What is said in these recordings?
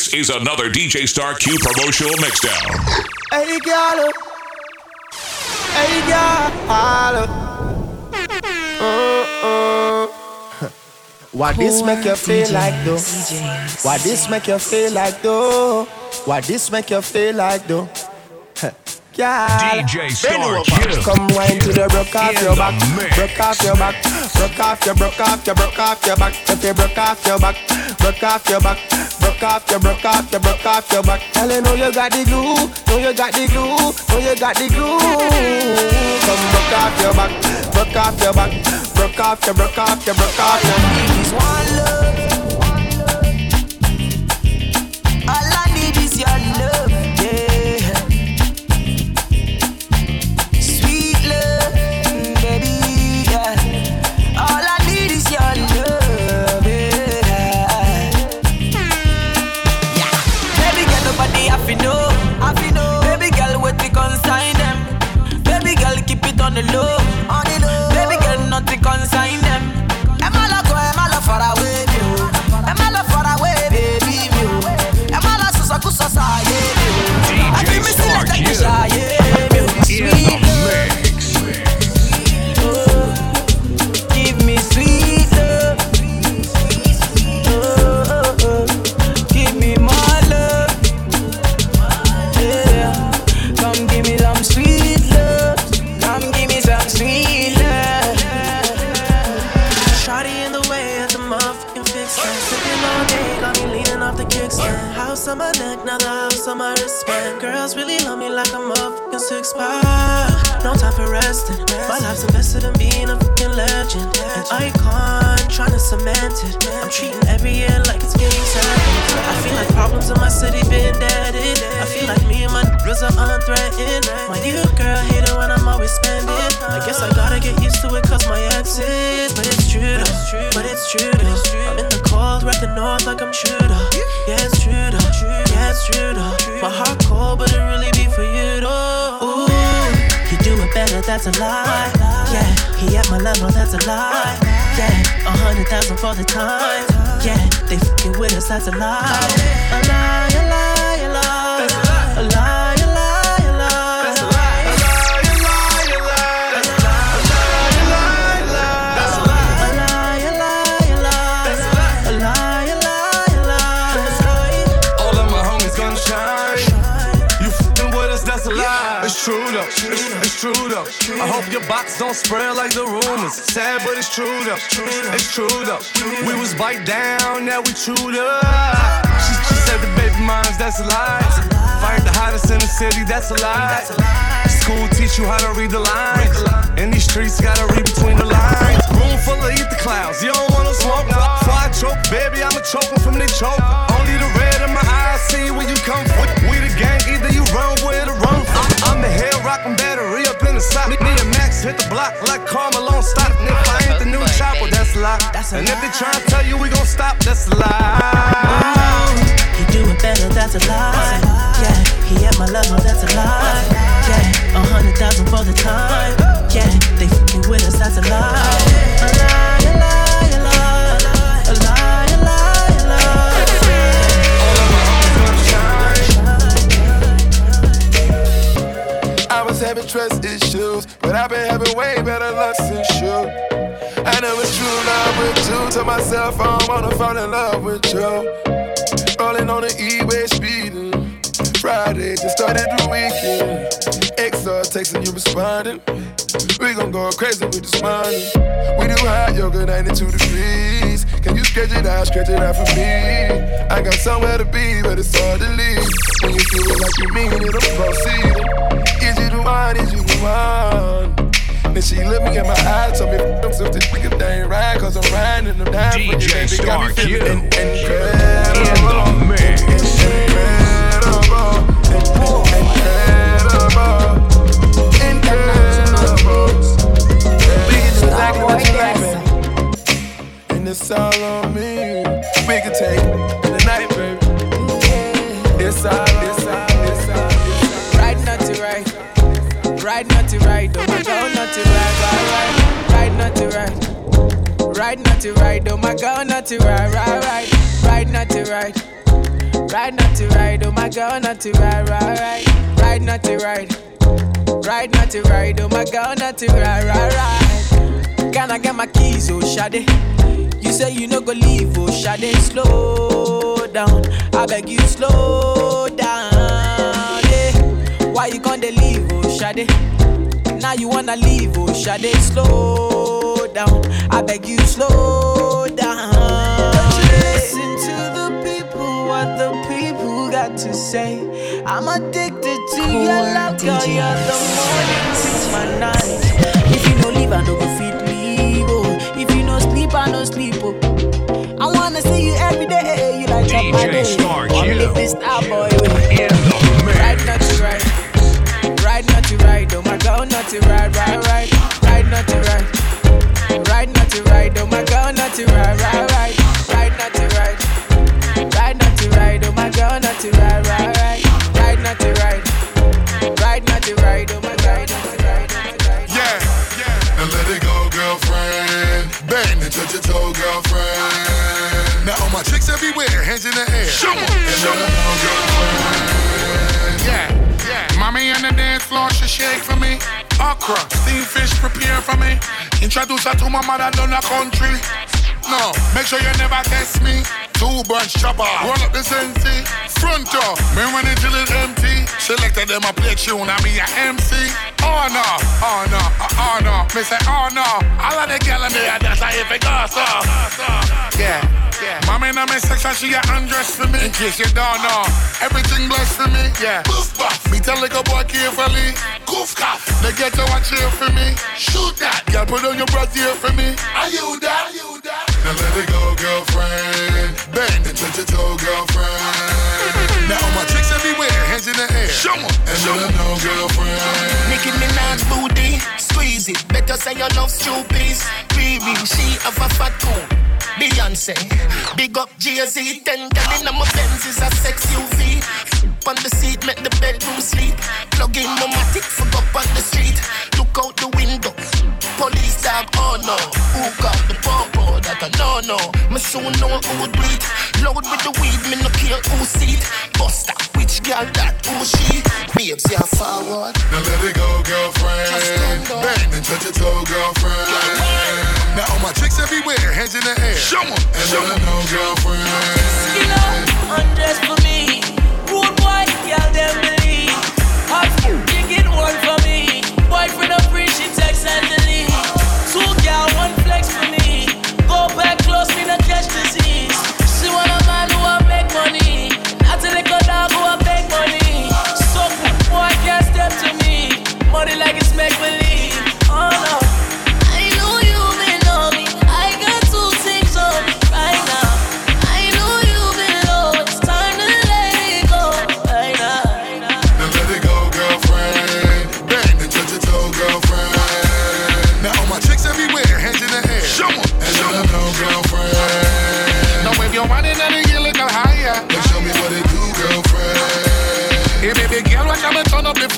This is another DJ Star Q promotional mixdown. Hey, girl. Hey, girl. Uh-uh. Why this make you feel like though? Why this make you feel like though? Why this make you feel like though? Girl, DJ Star Q. Come wine to the broke off your back, broke off your back, broke off your, broke off your, broke off your back. If you broke off your back, broke off your back, broke off your, broke off your, broke off your back. Tell you know you got the glue, know you got the glue, know you got the glue. Come broke off your back, broke off your back, broke off your, broke off your, broke off your back. No time for resting. My life's invested in being a fucking legend. An icon, trying to cement it. I'm treating every year like it's getting second. I feel like problems in my city been deaded. I feel like me and my niggas are unthreatened. My new girl hate it when I'm always spending. I guess I gotta get used to it cause my ex is. But it's true though, but it's true though. I'm in the cold, rep the north like I'm shooter. Yeah, it's true though, yeah, it's true though. My heart cold, but it really be for you do that's a lie. Yeah, he at my level, that's a lie. Yeah, a hundred thousand for the time. Yeah, they fucking with us, that's a lie. A lie, box don't spread like the rumors. Sad, but it's true though. It's true though. We was bite down, now we chewed up. She, she said the baby moms, that's a lie. Fired the hottest in the city, that's a lie. School teach you how to read the lines. In these streets, gotta read between the lines. Room full of eat the clowns. You don't wanna smoke. Before I choke, baby, I'ma choke 'em from they choke. Only the red in my eyes see where you come from. We the gang, either you run with or run from. I'm the hair rockin' battery up in the side. Me and Max hit the block like Carmelo stop. And if I ain't the new chopper, that's a lie. And if they try to tell you we gon' stop, that's a lie. He do it better, that's a lie. Yeah, he at my level, that's a lie. Yeah, a hundred thousand for the time. Yeah, they fucking with us, that's a lie. A lie, was having trust issues, but I've been having way better luck since you. I know it's true love with you. To myself, I don't wanna fall in love with you. Rolling on the E-way speeding. Friday just started the weekend. XR texting you responding. We gon' go crazy with this money. We do hot yoga 92 degrees. Can you stretch it out, stretch it out for me? I got somewhere to be, but it's hard to leave. When you feel it like you mean it, I'm proceeding. Is you the one? Is you the one? Then she looked me in my eyes, told me them if this nigga they ain't right, cause I'm riding them down DJ Star me Q. in- the mix. It's all on me. We can take the night, baby. All. Ride not to. Oh my girl not to ride. Ride, ride. Ride not to ride. Oh my girl not to ride. Ride, ride. Ride not to ride, oh my girl, not to ride, ride, ride. Not to ride. Ride not to ride, oh my girl, not to ride, ride, ride. Can I get my keys, oh Shade? You say you no go leave, oh Shade, slow down. I beg you, slow down. Yeah. Why you can't leave, oh Shade? Now you wanna leave, oh Shade, slow down. I beg you, slow down. Listen to the people, what the got to say. I'm addicted to Cool your love, girl. You're the morning my night. If you no leave, I no go leave. Oh, if you no sleep, I no sleep. Oh, I wanna see you every day. You like up my DJ day. Star Wanna Q. this star boy way. In oh. the mix. Ride not to ride. Ride not to ride. Oh my girl, not to ride, ride, ride. Ride not to ride. Ride not to ride. Oh my girl, not to ride, ride, hands in the air. Show 'em. And let 'em know, girlfriend. Yeah, yeah. Mommy on the dance floor, she shake for me. Okra, steamed fish, prepare for me. Introduce her to my mother down the country. No, make sure you never test me. Two bunch chopper, roll up the sensei. Front door, me when it till it's empty. Selected them a play tune, I me a MC. Oh no, oh no, oh, no. Me say oh no. All of the gal in there, that's how if it goes so. Yeah. Yeah. Mommy in my section, she get undressed for me. In case you don't know, everything blessed for me. Yeah. Buff. Me tell like a boy carefully. Goof cough. They get to watch here for me. Shoot that. Girl, put on your breath here for me. Are you that? Are you that? Now let it go, girlfriend. Bang and touch your toe, girlfriend. Now all my chicks everywhere, hands in the air. Show 'em. And let 'em know, girlfriend. Nicki Minaj booty, squeeze it. Better say your love stupid. Baby, she have a fat tone. Beyonce, big up Jay-Z, ten gal in my Benz is a sex UV. On the seat, make the bedroom sleep. Plug in no matic, fuck up on the street. Look out the window. Police dog, oh no. Who got the popo? That I no no. Me soon know who do it. Load with the weed, me no care who see it. Buster, which girl that? Who she? Babes, yeah, forward. Now let it go, girlfriend. Just go. Bang and touch your toe, girlfriend. Now all my chicks everywhere, hands in the air. Show 'em. And let 'em know, girlfriend. Skin up, undress for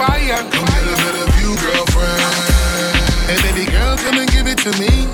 fire. Come get a better view, girlfriend. Hey baby girl, come and give it to me.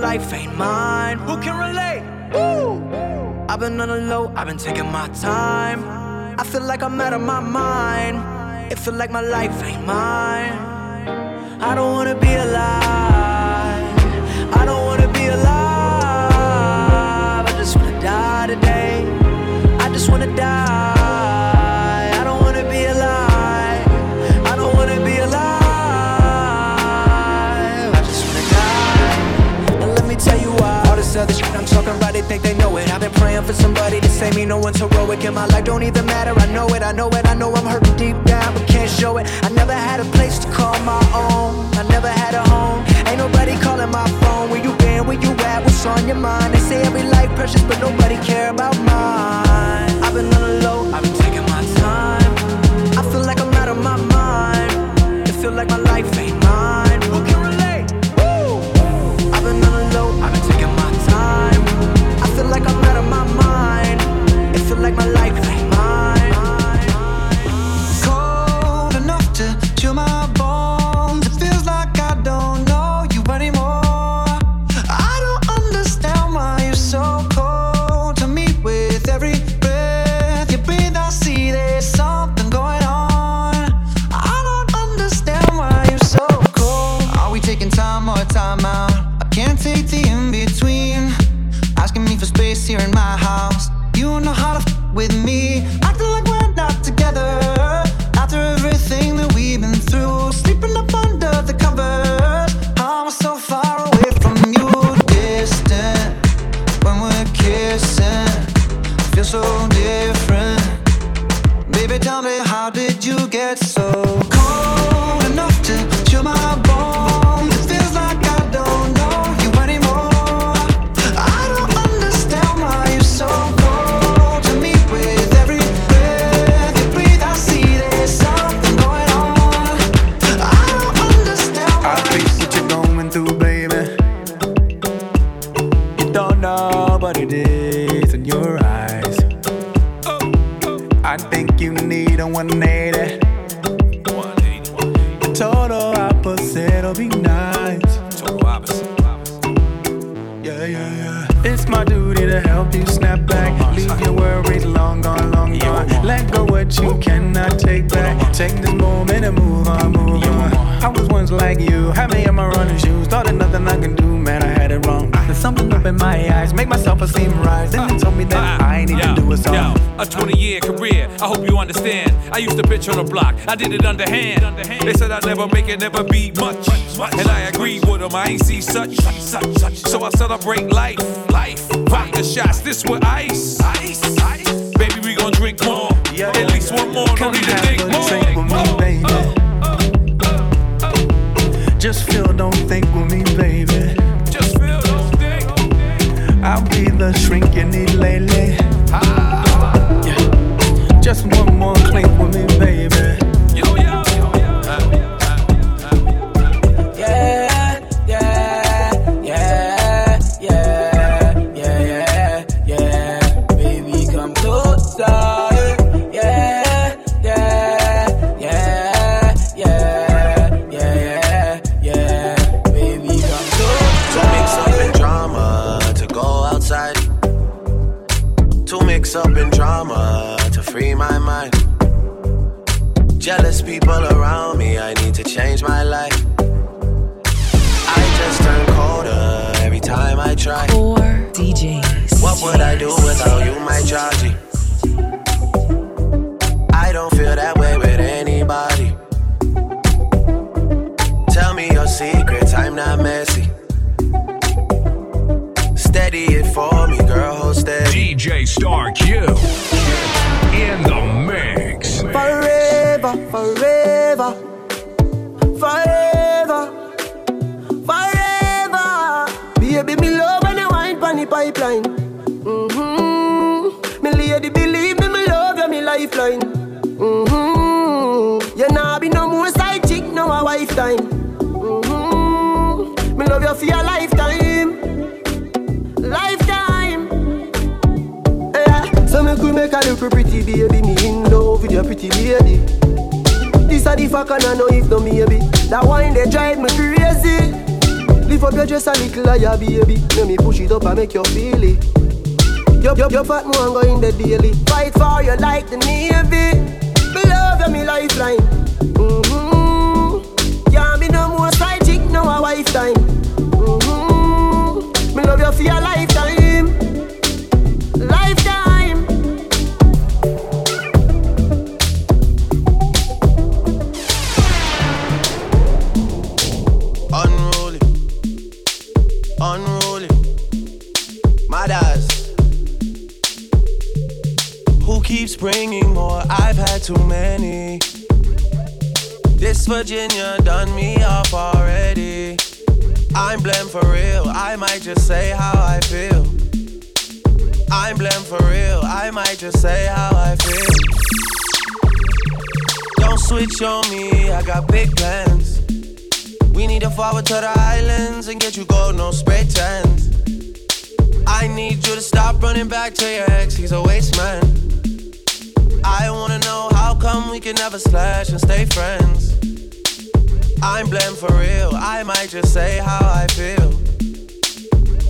life ain't mine. Who can relate? Woo! I've been on the low, I've been taking my time. I feel like I'm out of my mind. It feel like my life ain't mine. I don't wanna be alive. I don't wanna be alive. I just wanna die today. I just wanna die. They think they know it. I've been praying for somebody to save me. No one's heroic and my life. Don't even matter. I know it. I know it. I know I'm hurting deep down, but can't show it. I never had a place to call my own. I never had a home. Ain't nobody calling my phone. Where you been? Where you at? What's on your mind? They say every life precious, but nobody care about mine. I've been on the low. I've been taking time or time out. I can't take the in between. Asking me for space here in my house. like you had me in my running shoes. Thought there's nothing I can do, man, I had it wrong. There's something up in my eyes, make myself esteem rise. Then they told me that I ain't even do a song. Yo, a 20 year career, I hope you understand. I used to bitch on the block, I did it underhand. They said I'd never make it, never be much. And I agreed with them, I ain't see such. So I celebrate life, life. Vodka shots, this with ice. Baby, we gon' drink more. At least one more, don't need a thing. Just feel, don't think with me, baby. Just feel, don't think. I'll be the shrink you need lately. and get you gold, no spray tans. I need you to stop running back to your ex, he's a waste man. I wanna know how come we can never slash and stay friends. I'm blam for real, I might just say how I feel.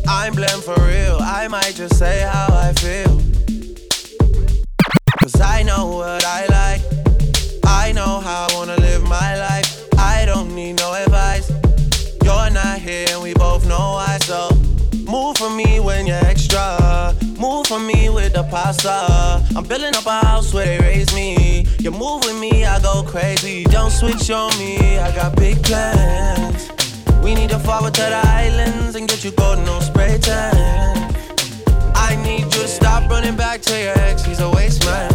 I'm blam for real, I might just say how I feel. Cause I know what I like. Casa. I'm building up a house where they raise me. You move with me, I go crazy. Don't switch on me, I got big plans. We need to forward to the islands and get you golden no spray tan. I need you to stop running back to your ex, he's a waste man.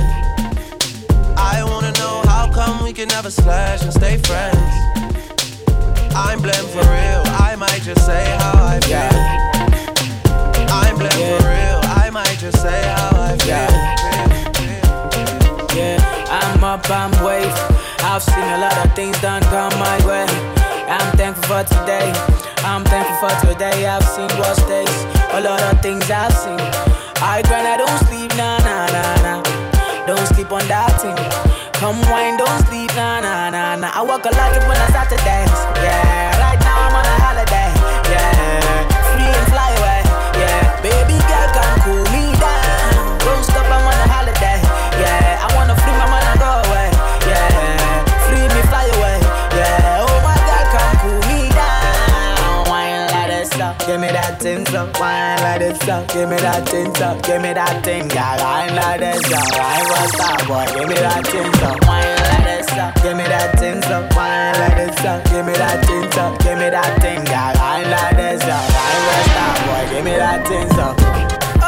I wanna know how come we can never slash and stay friends. I'm blamed for real, I might just say how I feel. I'm blamed for real, I might just say how Yeah, I'm up, I'm wave. I've seen a lot of things done come my way. I'm thankful for today. I'm thankful for today. I've seen worse days. A lot of things I've seen. I grind, I don't sleep, nah, nah, nah, nah. Don't sleep on that thing. Come wine, don't sleep, nah, nah, nah, nah. I work a lot when I start to dance. Yeah, give me that thing up. Wine like this up, give me that thing up. Give me that thing, girl. Wine like this up. Wine for star boy, give me that thing up. Wine like this up, give me that thing up. Wine like this up, give me that thing up. Give me that thing, girl. Wine like this up. Wine for star boy, give me that thing up.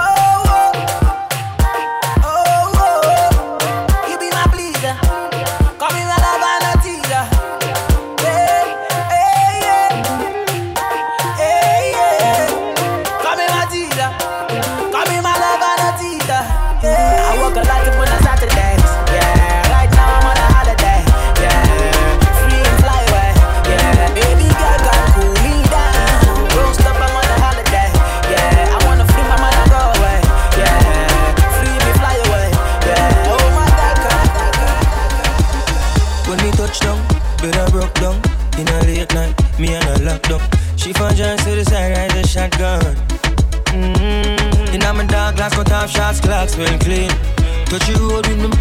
Ride. Mm-hmm. In my dark glass, cut off shots, clocks well clean. Touch you road with them.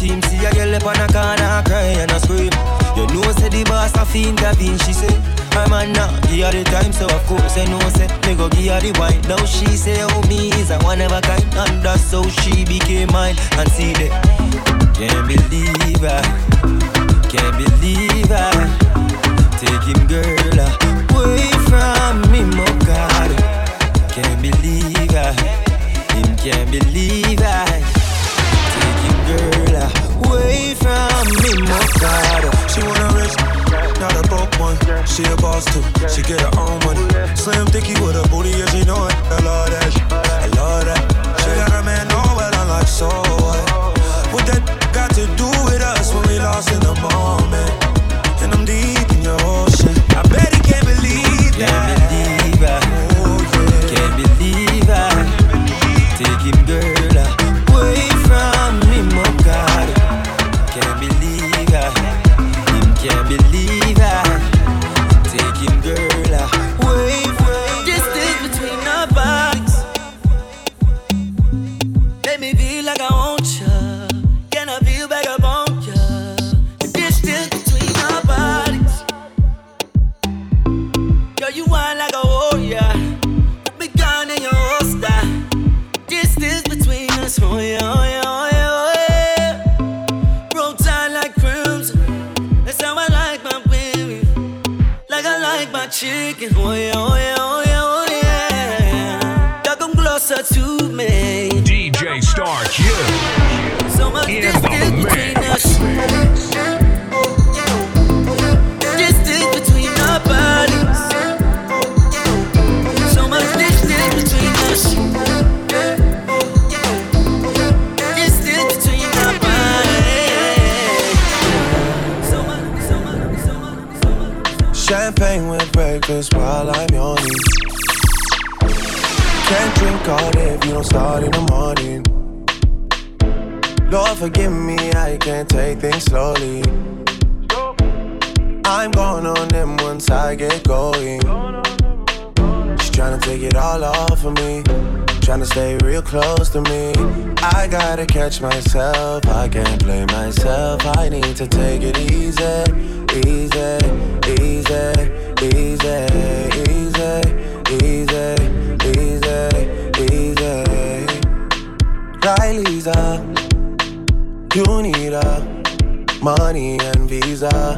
Team see a girl up on a corner, cry and a scream. You know, say the boss a fiend, intervene, she say. I'm a now, give her the time, so of course I know, say, me go give her the wine. Now she say, oh, me is a one of a kind, and that's how she became mine. And see that, can't believe I, can't believe I, take him girl away can't believe I, take him girl away from me, my God. She want a rich, not a broke one. She a boss too, she get her own money. Slim thicky with a booty, yeah, she know it. I love that, I love that. She got a man, know well, I'm like, so what? What that got to do with us when we lost in the moment? And I'm deep in your ocean. I bet he can't believe that. Champagne with breakfast while I'm yawning. Can't drink all day if you don't start in the morning. Lord, forgive me, I can't take things slowly. I'm going on them once I get going. She's trying to take it all off of me. Tryna stay real close to me. I gotta catch myself. I can't blame myself. I need to take it easy, easy, easy, easy, easy, easy, easy, easy. Right, Lisa? You need a money and visa,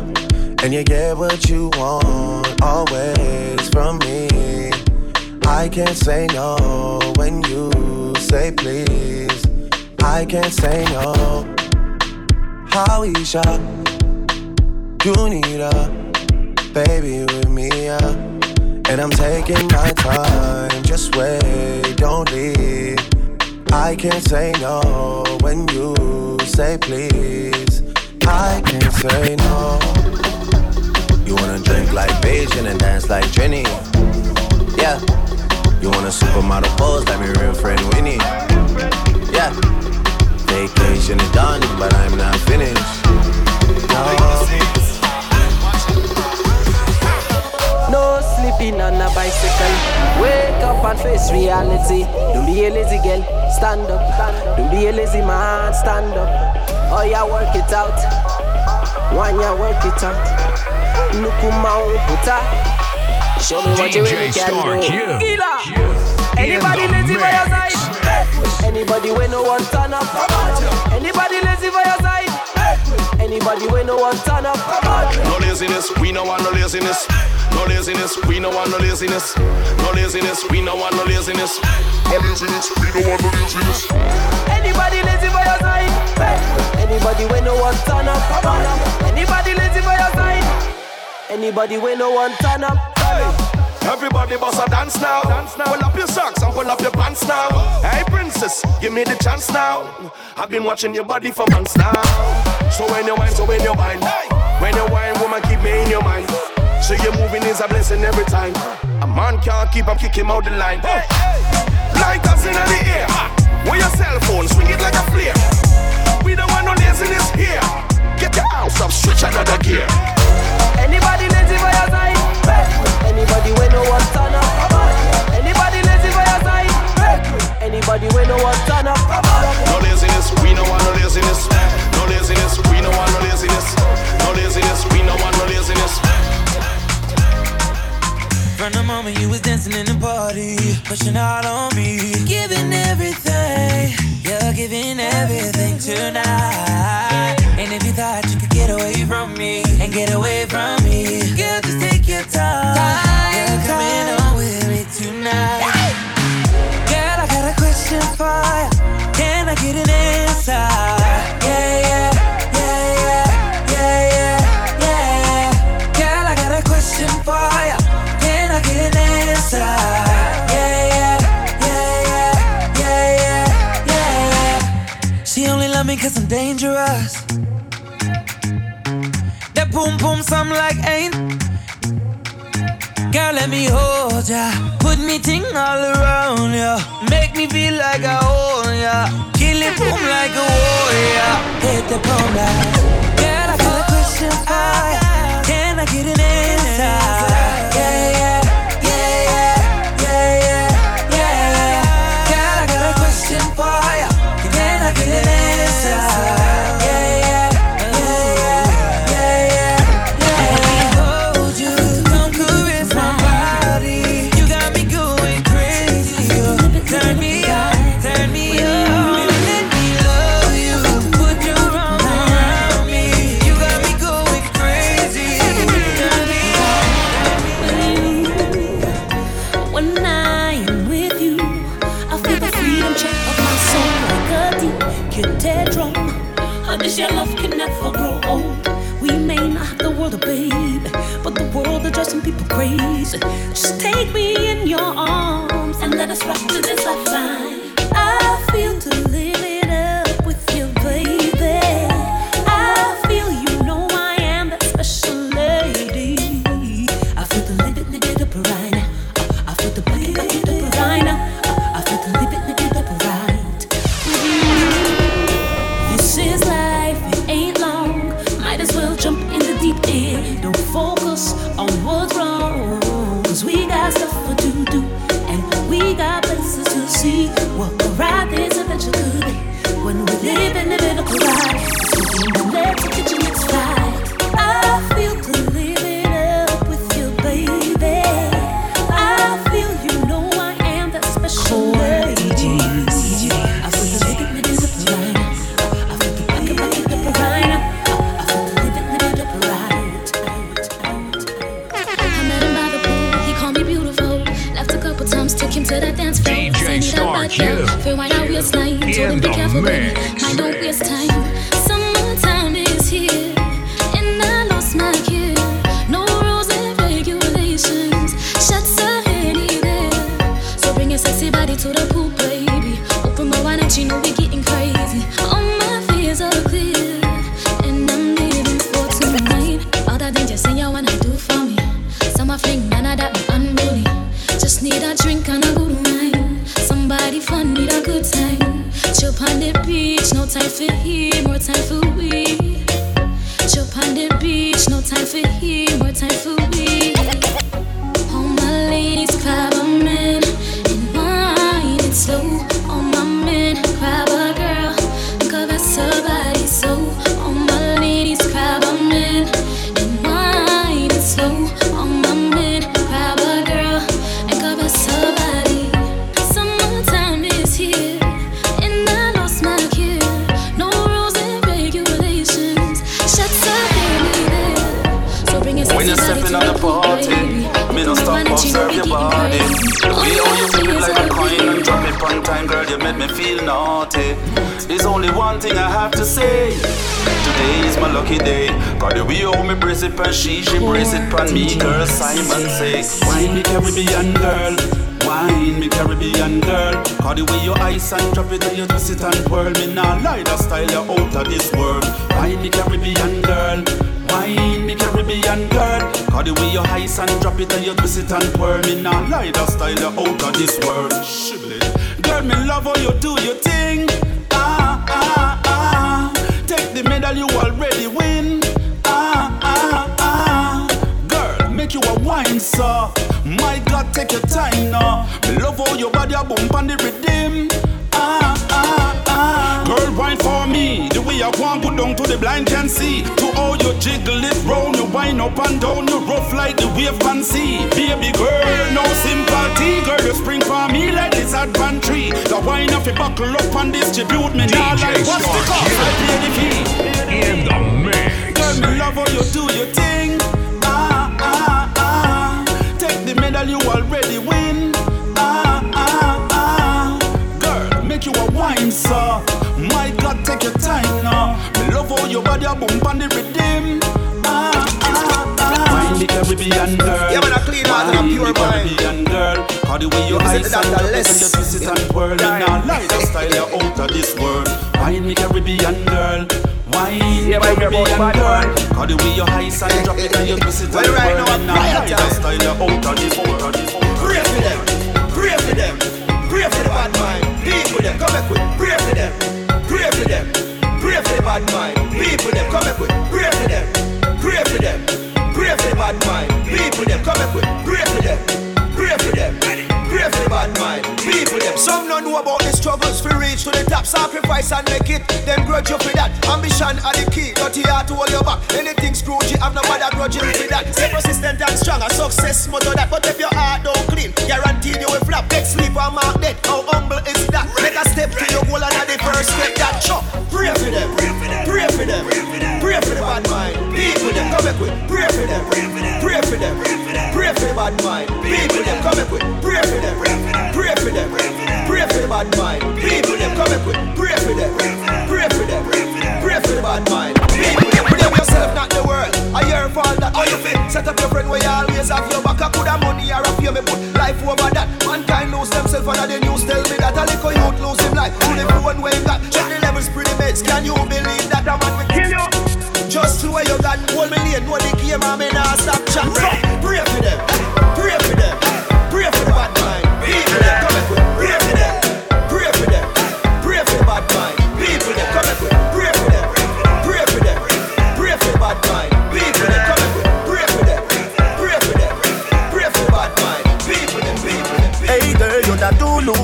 and you get what you want always from me I can't say no when you say please. I can't say no. How is Howisha, you need a baby with me, yeah. And I'm taking my time, just wait, don't leave. I can't say no when you say please. I can't say no. You wanna drink like Beijing and dance like Jenny? Yeah. You want a supermodel pose like my real friend Winnie? Yeah. Vacation is done, but I'm not finished. No. No sleeping on a bicycle. Wake up and face reality. Don't be a lazy girl, stand up. Don't be a lazy man, stand up. Oh yeah, work it out. One ya work it out. Nukuma puta. Show me what you really can do. Gila. Anybody lazy by your side? Anybody when no one turn up? Anybody lazy by your side? Anybody when no one turn up? No laziness, we no want no laziness. No laziness, we no want no laziness. No laziness, we no want no laziness. No laziness, we no want no laziness. Anybody lazy by your side? Anybody when no one turn up? Anybody lazy by your side? Anybody when no one turn up? Everybody bust a dance now. dance now. Pull up your socks and pull up your pants now. Hey princess, give me the chance now. I've been watching your body for months now. So when you whine, so when you whine, when you whine, woman, keep me in your mind. So your moving is a blessing every time. A man can't keep, I'm kicking out the line. Like us in the air. With your cell phone, swing it like a flare. We don't want no laziness here. Get your house up, switch another gear. Anybody lazy by your side? Anybody when no one turn up? Anybody lazy by your side? Anybody when no one turn up? No laziness, we no want no laziness. No laziness, we no want no laziness. No laziness, we no want no laziness. From the moment you was dancing in the party, pushing out on me, giving everything, you're giving everything tonight. And if you thought you could get away from me and get away from me, girl, Can I get an answer? Yeah, yeah, yeah, yeah, yeah, yeah, yeah. Girl, I got a question for you. Can I get an answer? Yeah, yeah, yeah, yeah, yeah, yeah, yeah. She only love me cause I'm dangerous. That boom boom sound like ain't. Girl, let me hold ya. Put me ting all around ya. Make me feel like I own ya. Kill it boom like a warrior. Hit the boom like. Girl, I got a question for. Can I get an answer? I waistline. Told him In be the careful, baby, mix. mind don't waste time. Your thing Ah ah ah. Take the medal you already win. Ah ah ah. Girl make you a wine so My God take your time now love how your body a bump on the rhythm wine for me. The way I want go down to the blind can see. To all you jiggle it round You wine up and down You rough like the wave can see. Baby girl no sympathy. Girl you spring for me like this advent tree. The wine off you buckle up and distribute me Now like what's the cost? I pay the fee In the mix. Girl me love how you do your thing. Ah ah ah. Take the medal you already win. Ah ah ah. Girl make you a wine so your body a bump on the rhythm Ah ah ah Wine the Caribbean girl Yeah, man, a clean heart and a pure the mind. Caribbean girl Cause the way you You visit ice the and doctor drop it and less. you twist it and twirl Me now like the style you out of this world Wine me Caribbean girl Wine Yeah, me man, you're Caribbean bad girl man. Cause the way you ice and drop it and you twist it and Well, right twirl now, Me now riot like the time. style you out of this out of this Pray for them, pray for them, pray for the bad mind. People them, come back with. Pray for them, pray for them, pray for the bad mind. People them, come back with. Pray for them, pray for them, pray for the bad mind. People them, come back with. Pray for them, pray for the bad mind. People them. Some don't know about the struggles for reach to the top. Sacrifice and make it. Them grudge you for that. Ambition are the key. Dirty heart to hold your back. Anything screwed you have no bother grudging for that. Stay persistent and strong. A success motto that. But if your heart don't clean, guaranteed you will flop. Take sleep and mark dead. How humble is that? Make a step to your goal and the first step that chop. Pray for them. Pray for them. Pray for them. Pray for the bad mind. People them come back with. Pray for them. Pray for them. Pray for the bad mind. People them come back with. Pray for them. Pray for them. Pray for the bad mind. People them come back with. Pray for them. Pray for them. Pray for the bad mind. People them. Blame yourself, not the world. I hear fall that how you fit. Set up your friend where you always have your back. I could have money or a fear me put life over that. Mankind lose themselves and the news tell me that a little youth lose him life. To the phone where you. Check the levels pretty mates. Can you believe that a man will kill you? Just where you got one million, know the game and me nah stop chat.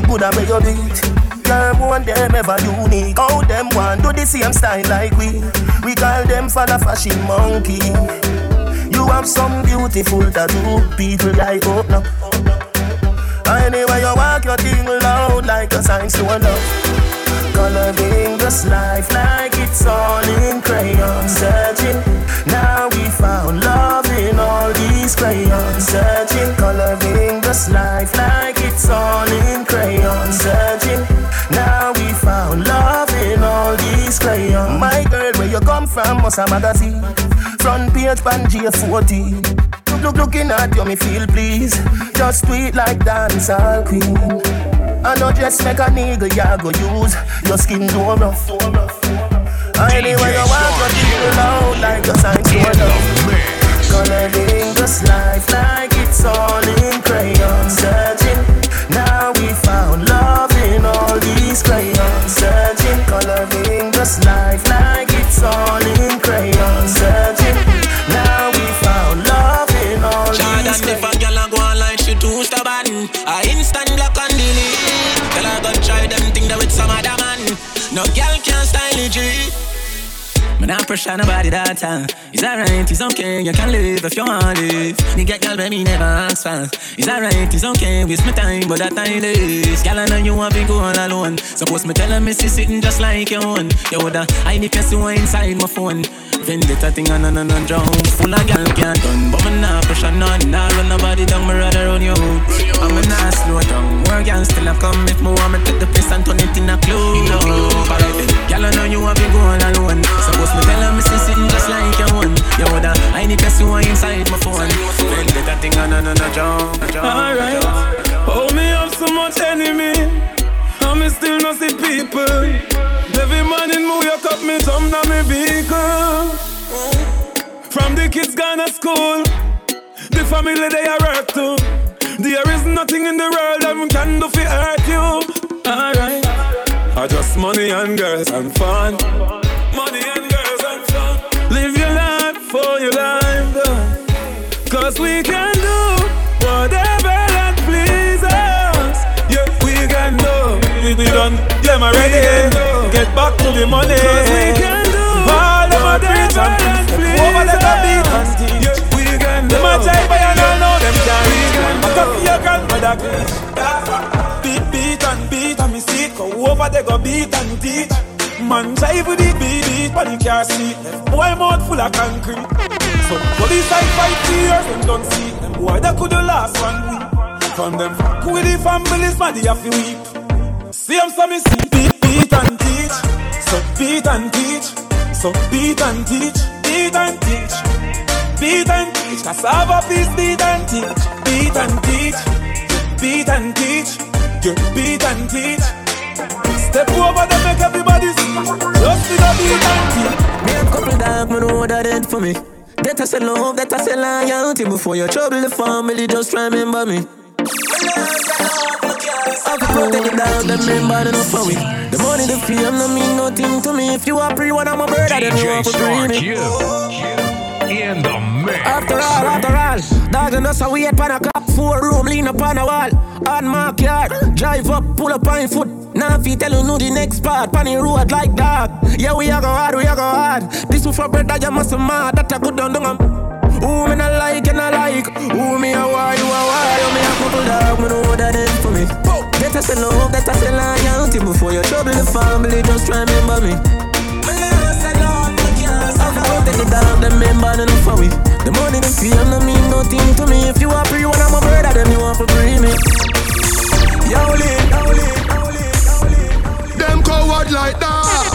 Good at where you beat. Them one them ever unique. How them one do the same style like we? We call them for the fashion monkey. You have some beautiful tattoo, people like oh, open up. Anyway you walk your thing loud like a sign to love. Coloring this life like it's all in crayon Searching, now we found love in all these crayons Searching, coloring this life like it's all in crayon. Searching, now we found love in all these crayons. My girl, where you come from? Must a magazine. Front page, pan J40. Look, look, looking at you, me feel please. Just sweet like dancehall queen. I know just make a nigga, ya go use your skin do rough. Anyway, you want to feel loud like a sign to love. Coloring this life like all in. Searching, now we found love in all these crayons. Coloring life pressure nobody that time. It's alright, it's okay, you can live if you want live. Nigga, girl, baby, never ask for. It's alright, it's okay, waste my time, but that time is. Girl, I know you want to go all alone. Suppose me tell her, me see sitting just like your own. You woulda hide if you see one inside my phone. Vendetta thing and on and drown. Full of girl can't done, but me nah pressure none. Nah run nobody down, me rather run you. I'm a nah slow down. More girl still a come if me want me take the place and turn it in a club. Alright girl, I know you want to go all alone. Suppose me tell her, me see sitting just like your own. You woulda hide if you see one inside my phone. Vendetta thing on and drown. Alright. Oh, me have so much enemy. Me still not see people. Every morning, me wake up, me jump down me vehicle. From the kids gone to school, the family they are work too. There is nothing in the world that can do for hurt you. Alright. I just money and girls and fun. Money and girls for your life, though. Cause we can do whatever that pleases us. Yeah, we can do. We, we done, yeah, my ready. Get back to the money. Cause we can do all of our preach and please. Over the beat and teach. Yeah, we can do. Them a try but you don't know them can reach. Back up your grandmother. Beat, beat and beat and me see it. Go over there, go beat and teach. Man drive with the beat, but car seat. Left boy mouth full of concrete. So police I fight two years and don't see them boy that could the last one week. From them fuck with the families, man they have to weep. See them so me see beat, beat and teach. So beat and teach. So beat and teach. Beat and teach. Beat and teach. Cassava peace, beat and teach. Beat and teach. Beat and teach. You beat and teach. Step over them, make everybody see. Just with a beat and teach. Me a couple dog, me know what that did for me. That I say love, that I say loyalty. Before you trouble the family, just remember me. I've protect the dog, them member them for me. The money, the fame, no mean nothing to me. If you are pre one, I'm a bird, then you want to free me. In the mix. After all, after all, dog and us a wait pan a cop, four room, lean up on a wall. On mark yard, drive up, pull up on foot. Now if you tell you know the next part, pan road like dog. Yeah, we are go hard, we a go hard. This one for bread that you must mad, that a good down down. Um. Who me not like and I like Who me a why, you a why You me a couple dog, me know that is for me That I say love, that I say loyalty Before you trouble the family, just remember me the dog, them member them for me The money, the fame, no mean nothing to me If you are free, when I'm a brother, then you want to free me Yo, Lee, yo, Lee Them coward like that.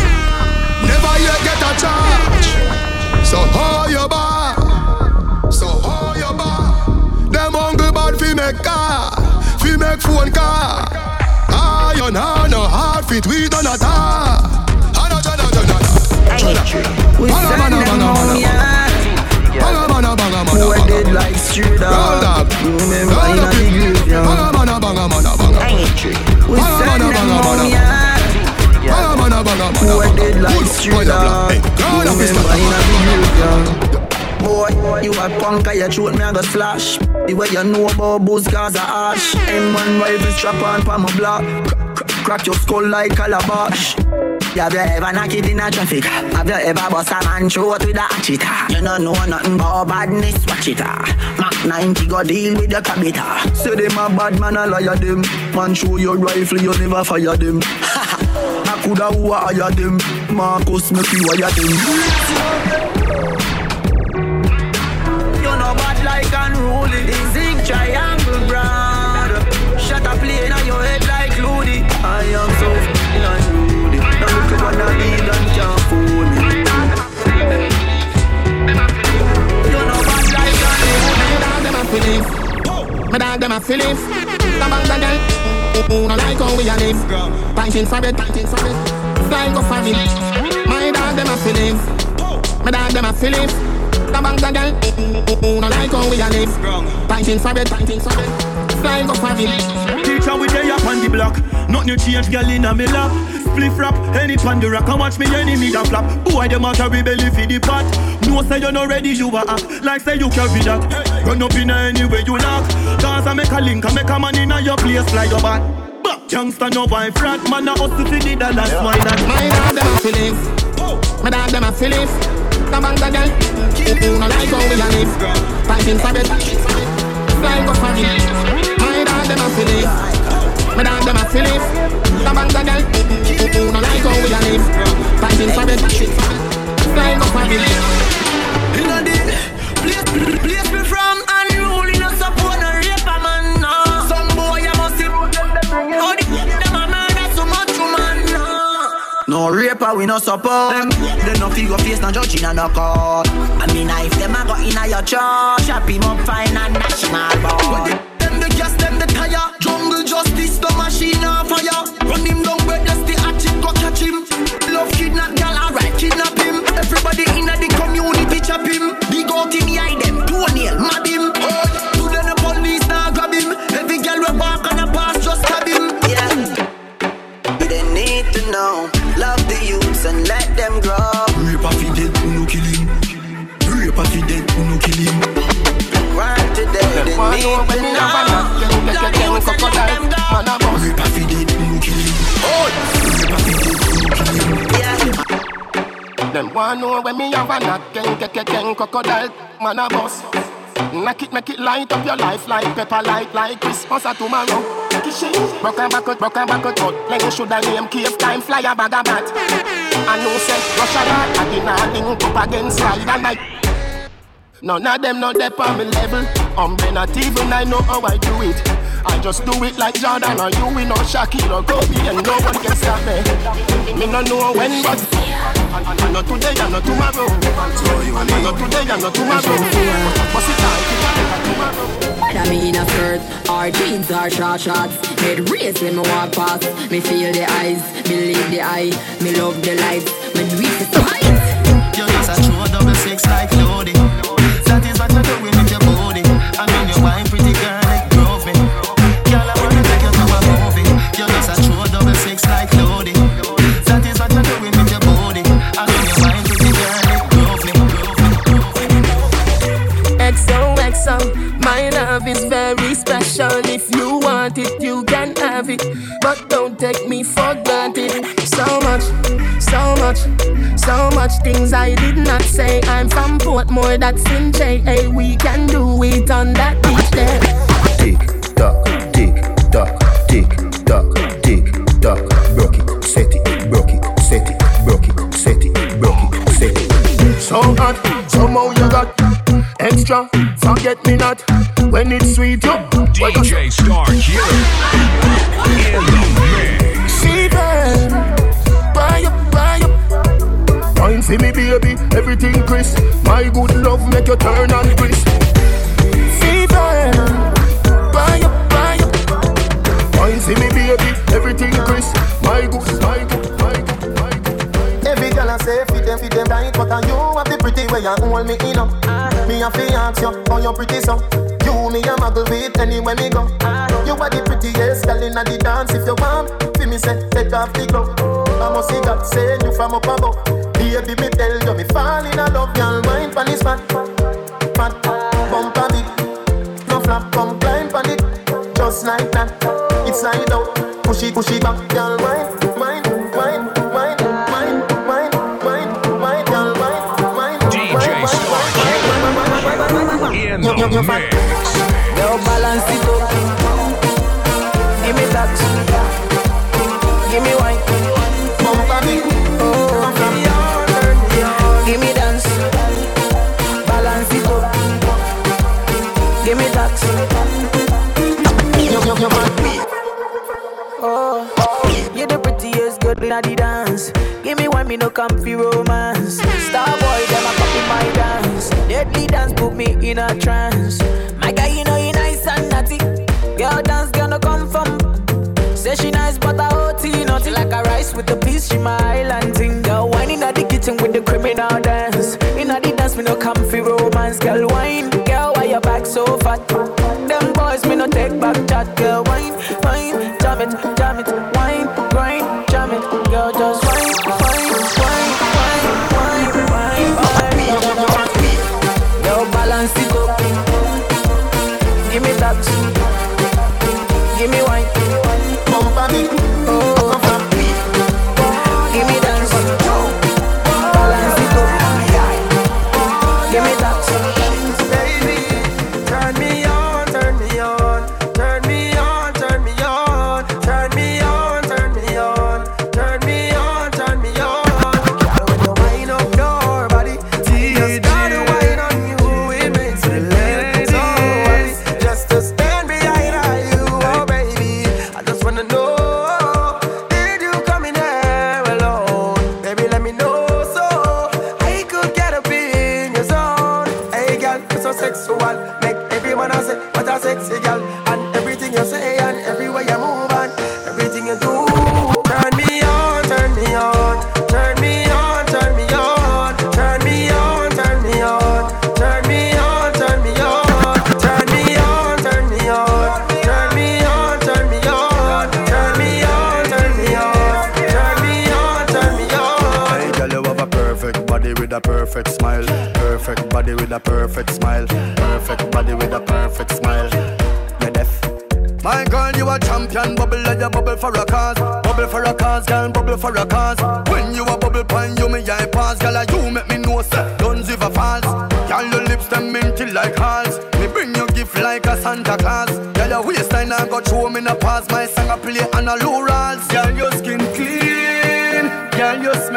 Never yet get a charge. So how you bar? So how you bar? Them hungry bad fi make car, fi make phone car. Iron hand no hard fit we done a We banga, them banga. dead like up. Up. We are like graveyard. Boy, you a punk, I throat me a go slash. The way you know about booze cause a ash. M1 rifle strap on pa my block. Cr- cr- Crack your skull like calabash. Have you ever knock it in a traffic? Have you ever bust a man throat with a hatchet? You don't know nothing about badness, watch it ah. Mac 90 go deal with the cabita. Say them a bad man, a liar them. Man show your rifle, you never fire them. I coulda hire them. Marcus make you hire them. feelings. My dog them a feelings. Come back the girl. Who no like how we a live. Panting for bed, panting for bed. Flying go for me. My dog them a feelings. My dog them a feelings. The back the girl. Who no like how we a live. Panting for bed, panting for bed. Flying go for me. Teacher we day up on the block. Nothing new change, girl inna me lap. Spliff rap, any Pandora can watch me enemy that flap. Who Boy, them a carry belly for the pot. No say you not ready, you a act like say you carry that. Hey. Run up in any way you knock. Cause I make a link, I make a man inna your place fly your back. But youngster no wife rat, man a hustle for the dollars, why not? My dog them a feeling. My dog them a feeling. The bank the girl. No like how we a live. Fighting for it. Flying go for me. My dog them a feeling. My dog them a feeling. The bank the girl. No like how we a live. Fighting for it. Flying go for me. Inna the place, place me from unruly, no support no rape a man. No. Some boy you must see how the them a murder so much woman. No. No raper, we no support them. They no figure face, no judge in a no court. I mean, if them a go in a your church, chop him up fine and national board. Them the gas, them the tire. Jungle justice, the machine on fire. Run him down, where that's the hatchet, go catch him. Love kidnap, girl, alright, kidnap him. Everybody in Big out him, Them want know when me have a knock, ken ken ken ken crocodile, man a boss. Knock it, make it light up your life like pepper light, like Christmas or tomorrow. Make it shake, broke and back out, broke and back out, but like you shoulda name cave time, fly a bag of bat. I know say Russia lad, I did not link up against slide and night. None of them not there on me level. I'm not even I know how I do it. I just do it like Jordan or you, we know Shaquille or Kobe, and no one can stop me. Me no know when, but I, I, not today, I not tomorrow. I not today, I not tomorrow. What's it like? Tomorrow. Whether me in a skirt or jeans or short shorts Head raise when me walk past Me feel the eyes, believe the eye Me love the lights when we see fight You just a true double six like loading. Very special. If you want it, you can have it. But don't take me for granted. So much, so much, so much things I did not say. I'm from Portmore, that's in JA. We can do it on that beach there. Tick tock, tick tock, tick tock, tick tock. Broke it, set it, broke it, set it, broke it, set it, broke it, set it. So hot, somehow you got extra. Forget me not when it's sweet. You DJ Star Killer in the mix. See them, buy up, buy up. Wine for me, baby, everything crisp. My good love make you turn and crisp. Fever, buy up, buy up. Wine for me, baby, everything crisp. My good, my good, fit them, right, but on you have the pretty way you hold me in up. Me a fi ask you how you pretty so. You me a muggle with anywhere me go. You are the prettiest girl inna the dance. If you want, fi me say take off the glove. I must see God send you from up above. Baby, me tell you me fall in love, girl. Mind pon this fat, fat, bump a bit. No flap, come climb pon it, just like that. It's slide out, push it, push it back, girl. Mind, in the mix. Yo, balance it up. Give me that. Give me wine. bump a bit. Oh, give me dance. Balance it up. Give me that. Oh, you're the prettiest girl in the dance. Give me one, me no comfy romance. Star boy, them a copy my dance. Deadly dance put me in a trance. With the piece. She my bubble for a cause. Bubble for a cause, girl, bubble for a cause. When you a bubble pine, you me eye pass. Girl, you make me know, sir. Guns if a falls. Girl, your lips them minty like halls. Me bring you gift like a Santa Claus. Girl, your waistline I got show me no pass. My song I play on a low rolls. Girl, your skin clean. Girl, you smell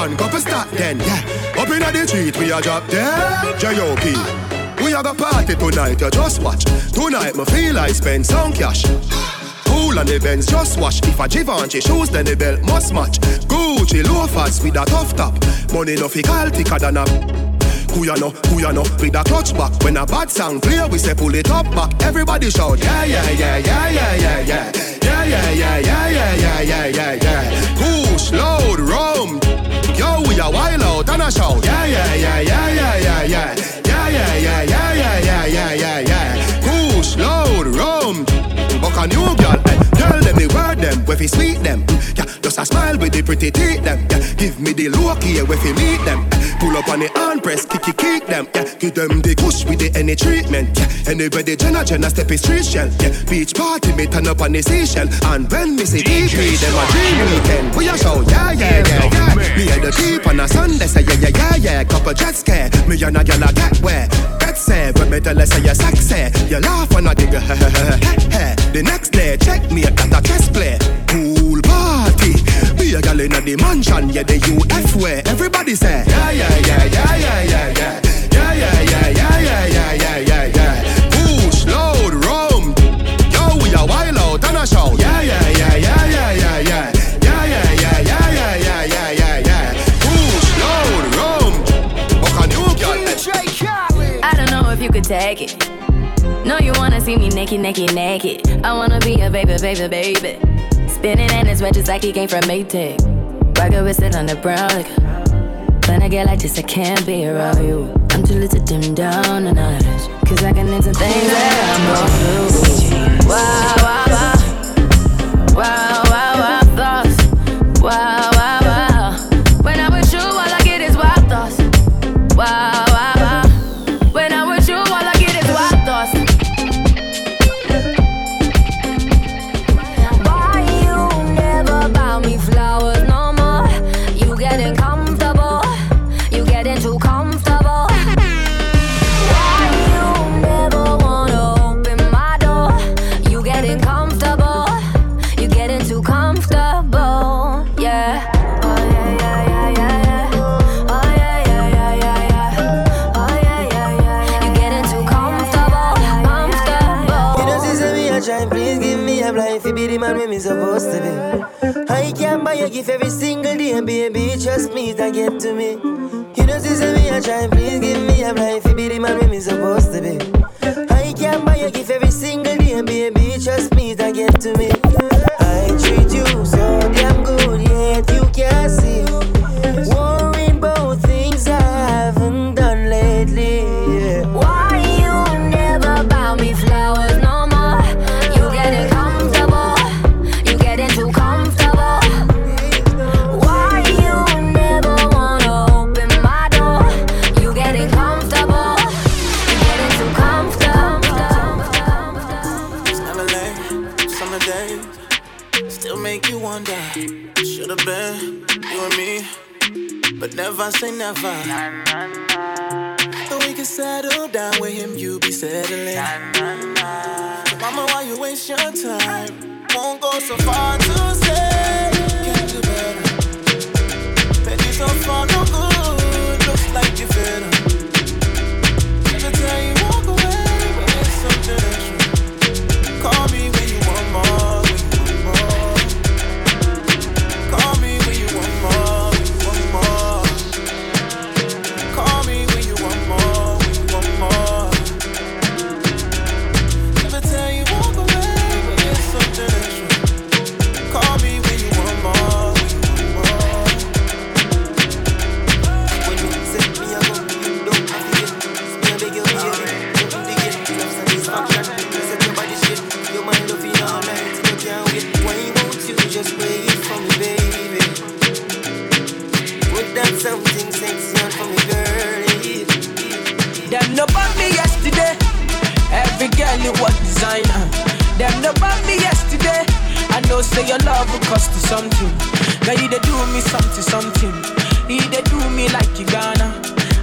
Band, couple stop then, yeah. Up inna the street, we a drop dead. J.O.P. We a go party tonight, you just watch. Tonight, me feel I spend some cash. Cool on the Benz, just wash. If a Givenchy shoes, then the belt must match. Gucci loafers with a tough top. Money no fi call thicker than a Kuyano, Kuyano, with a clutch back. When a bad song play, we say pull it up back. Everybody shout, yeah, yeah, yeah, yeah, yeah, yeah, yeah. Yeah, yeah, yeah, yeah, yeah, yeah, yeah, yeah, yeah. Push, load, rum. We a wild out and a shout. Yeah, yeah, yeah, yeah, yeah, yeah, yeah. Yeah, yeah, yeah, yeah, yeah, yeah, yeah, yeah, yeah. Push, load, rum. Buck a new girl, eh. Tell them the word them, where fi sweet them. Mm, Yeah, just a smile with the pretty teeth them. Yeah, give me the look here where fi meet them. Eh, Pull up on the hand press, kick kick kick them. Yeah, give them the kush with the any treatment. Yeah, anybody Jenna Jenna step is street shell. Yeah, beach party me turn up on the seashell. And when me see DP, them a dream weekend. We a show, yeah yeah yeah yeah. Couple jet scare, me and a gyal a get where. That's say when me tell her say you sexy, you laugh and I dig. The next day, check me at a chess play. Pool party. Be a gal in the mansion, yeah, the UF way. Everybody say, yeah, yeah, yeah, yeah, yeah. Take it. No, you wanna see me naked, naked, naked. I wanna be a baby, baby, baby. Spinning in his red just like he came from Maytag. Rocket with it on the brown liquor. When I get like this, I can't be around you. I'm too little to dim down a notch. Cause I can into things that I'm gon' do. Wow, wow, wow. Wow, wow, wow, thoughts. Wow, If every single day, baby, just me to get to me. You know, this is me, I try, please give me a life. If be the man with me supposed to be. I can't buy a gift every single day, baby, just me to get to me.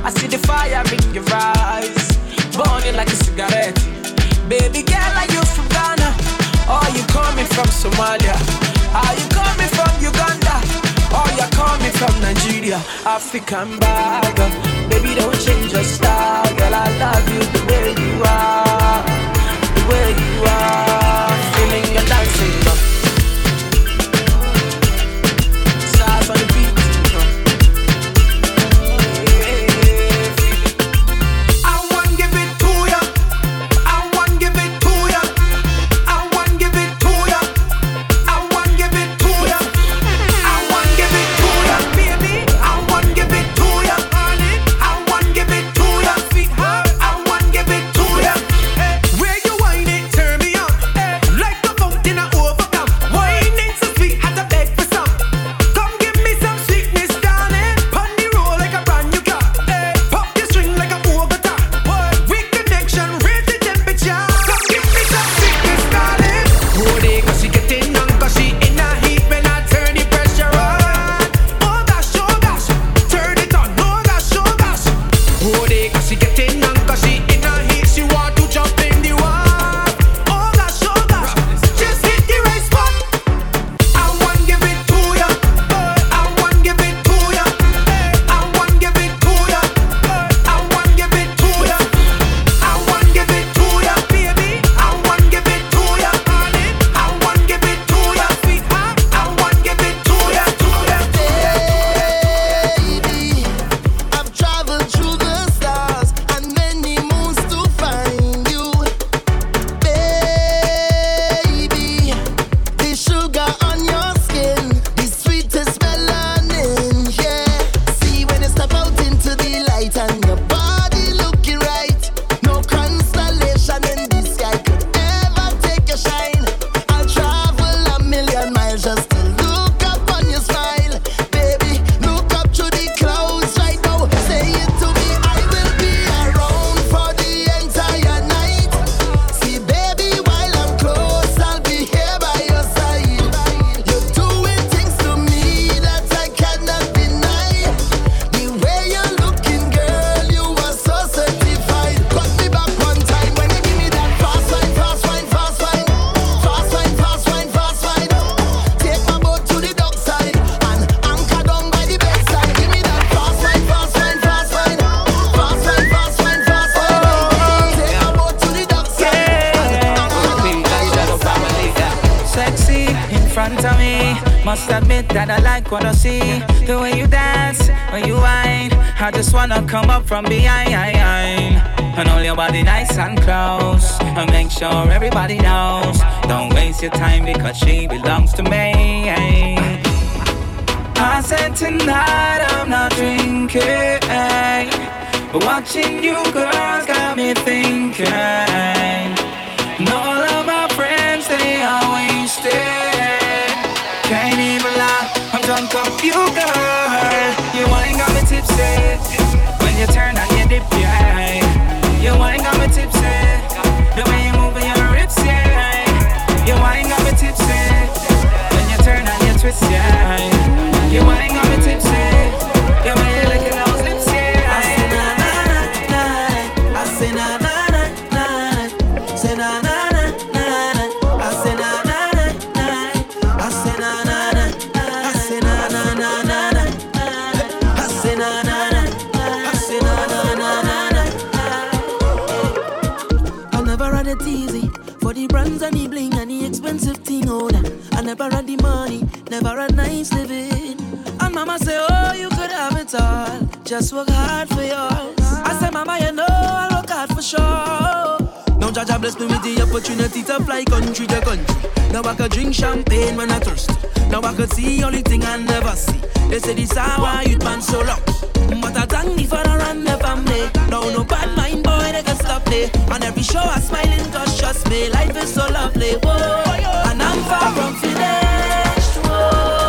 I see the fire in your eyes, burning like a cigarette. Baby girl, are you from Ghana? Or you coming from Somalia? Are you coming from Uganda? Or you coming from Nigeria? African bag, baby, don't change your style. Girl, I love you the way you are, the way you are. Never had the money, never had nice living. And mama say, Oh, you could have it all. Just work hard for yours. I say, Mama, you know I work hard for sure. Jaja bless me with the opportunity to fly country to country. Now I could drink champagne when I thirst. Now I could see only thing I never see. They say this how youth man so lucky. But I thank me for the run the family. Now no bad mind boy they can stop me. On every show I smiling cause trust me life is so lovely. Whoa, and I'm far from finished. Whoa.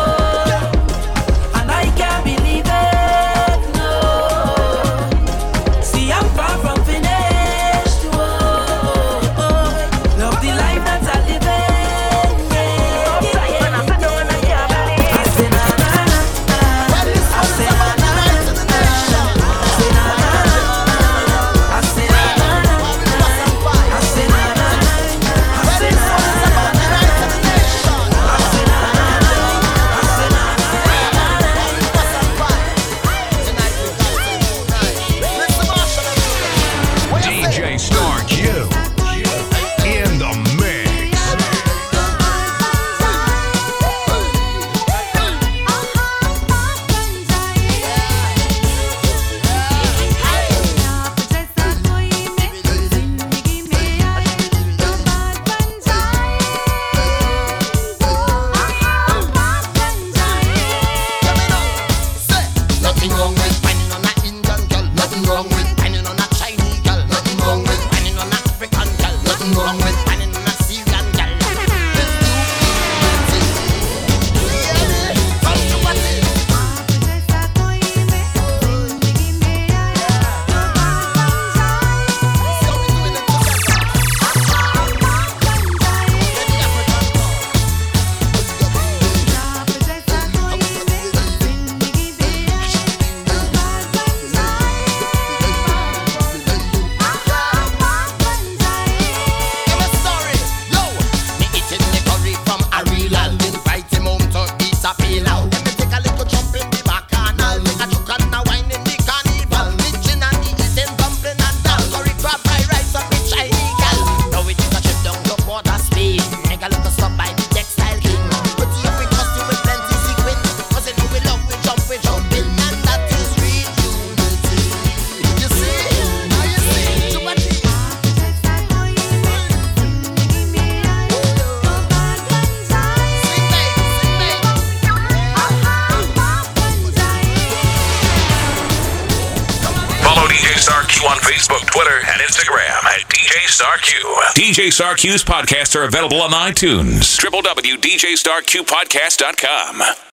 Star Q's podcasts are available on iTunes. www.djstarqpodcast.com.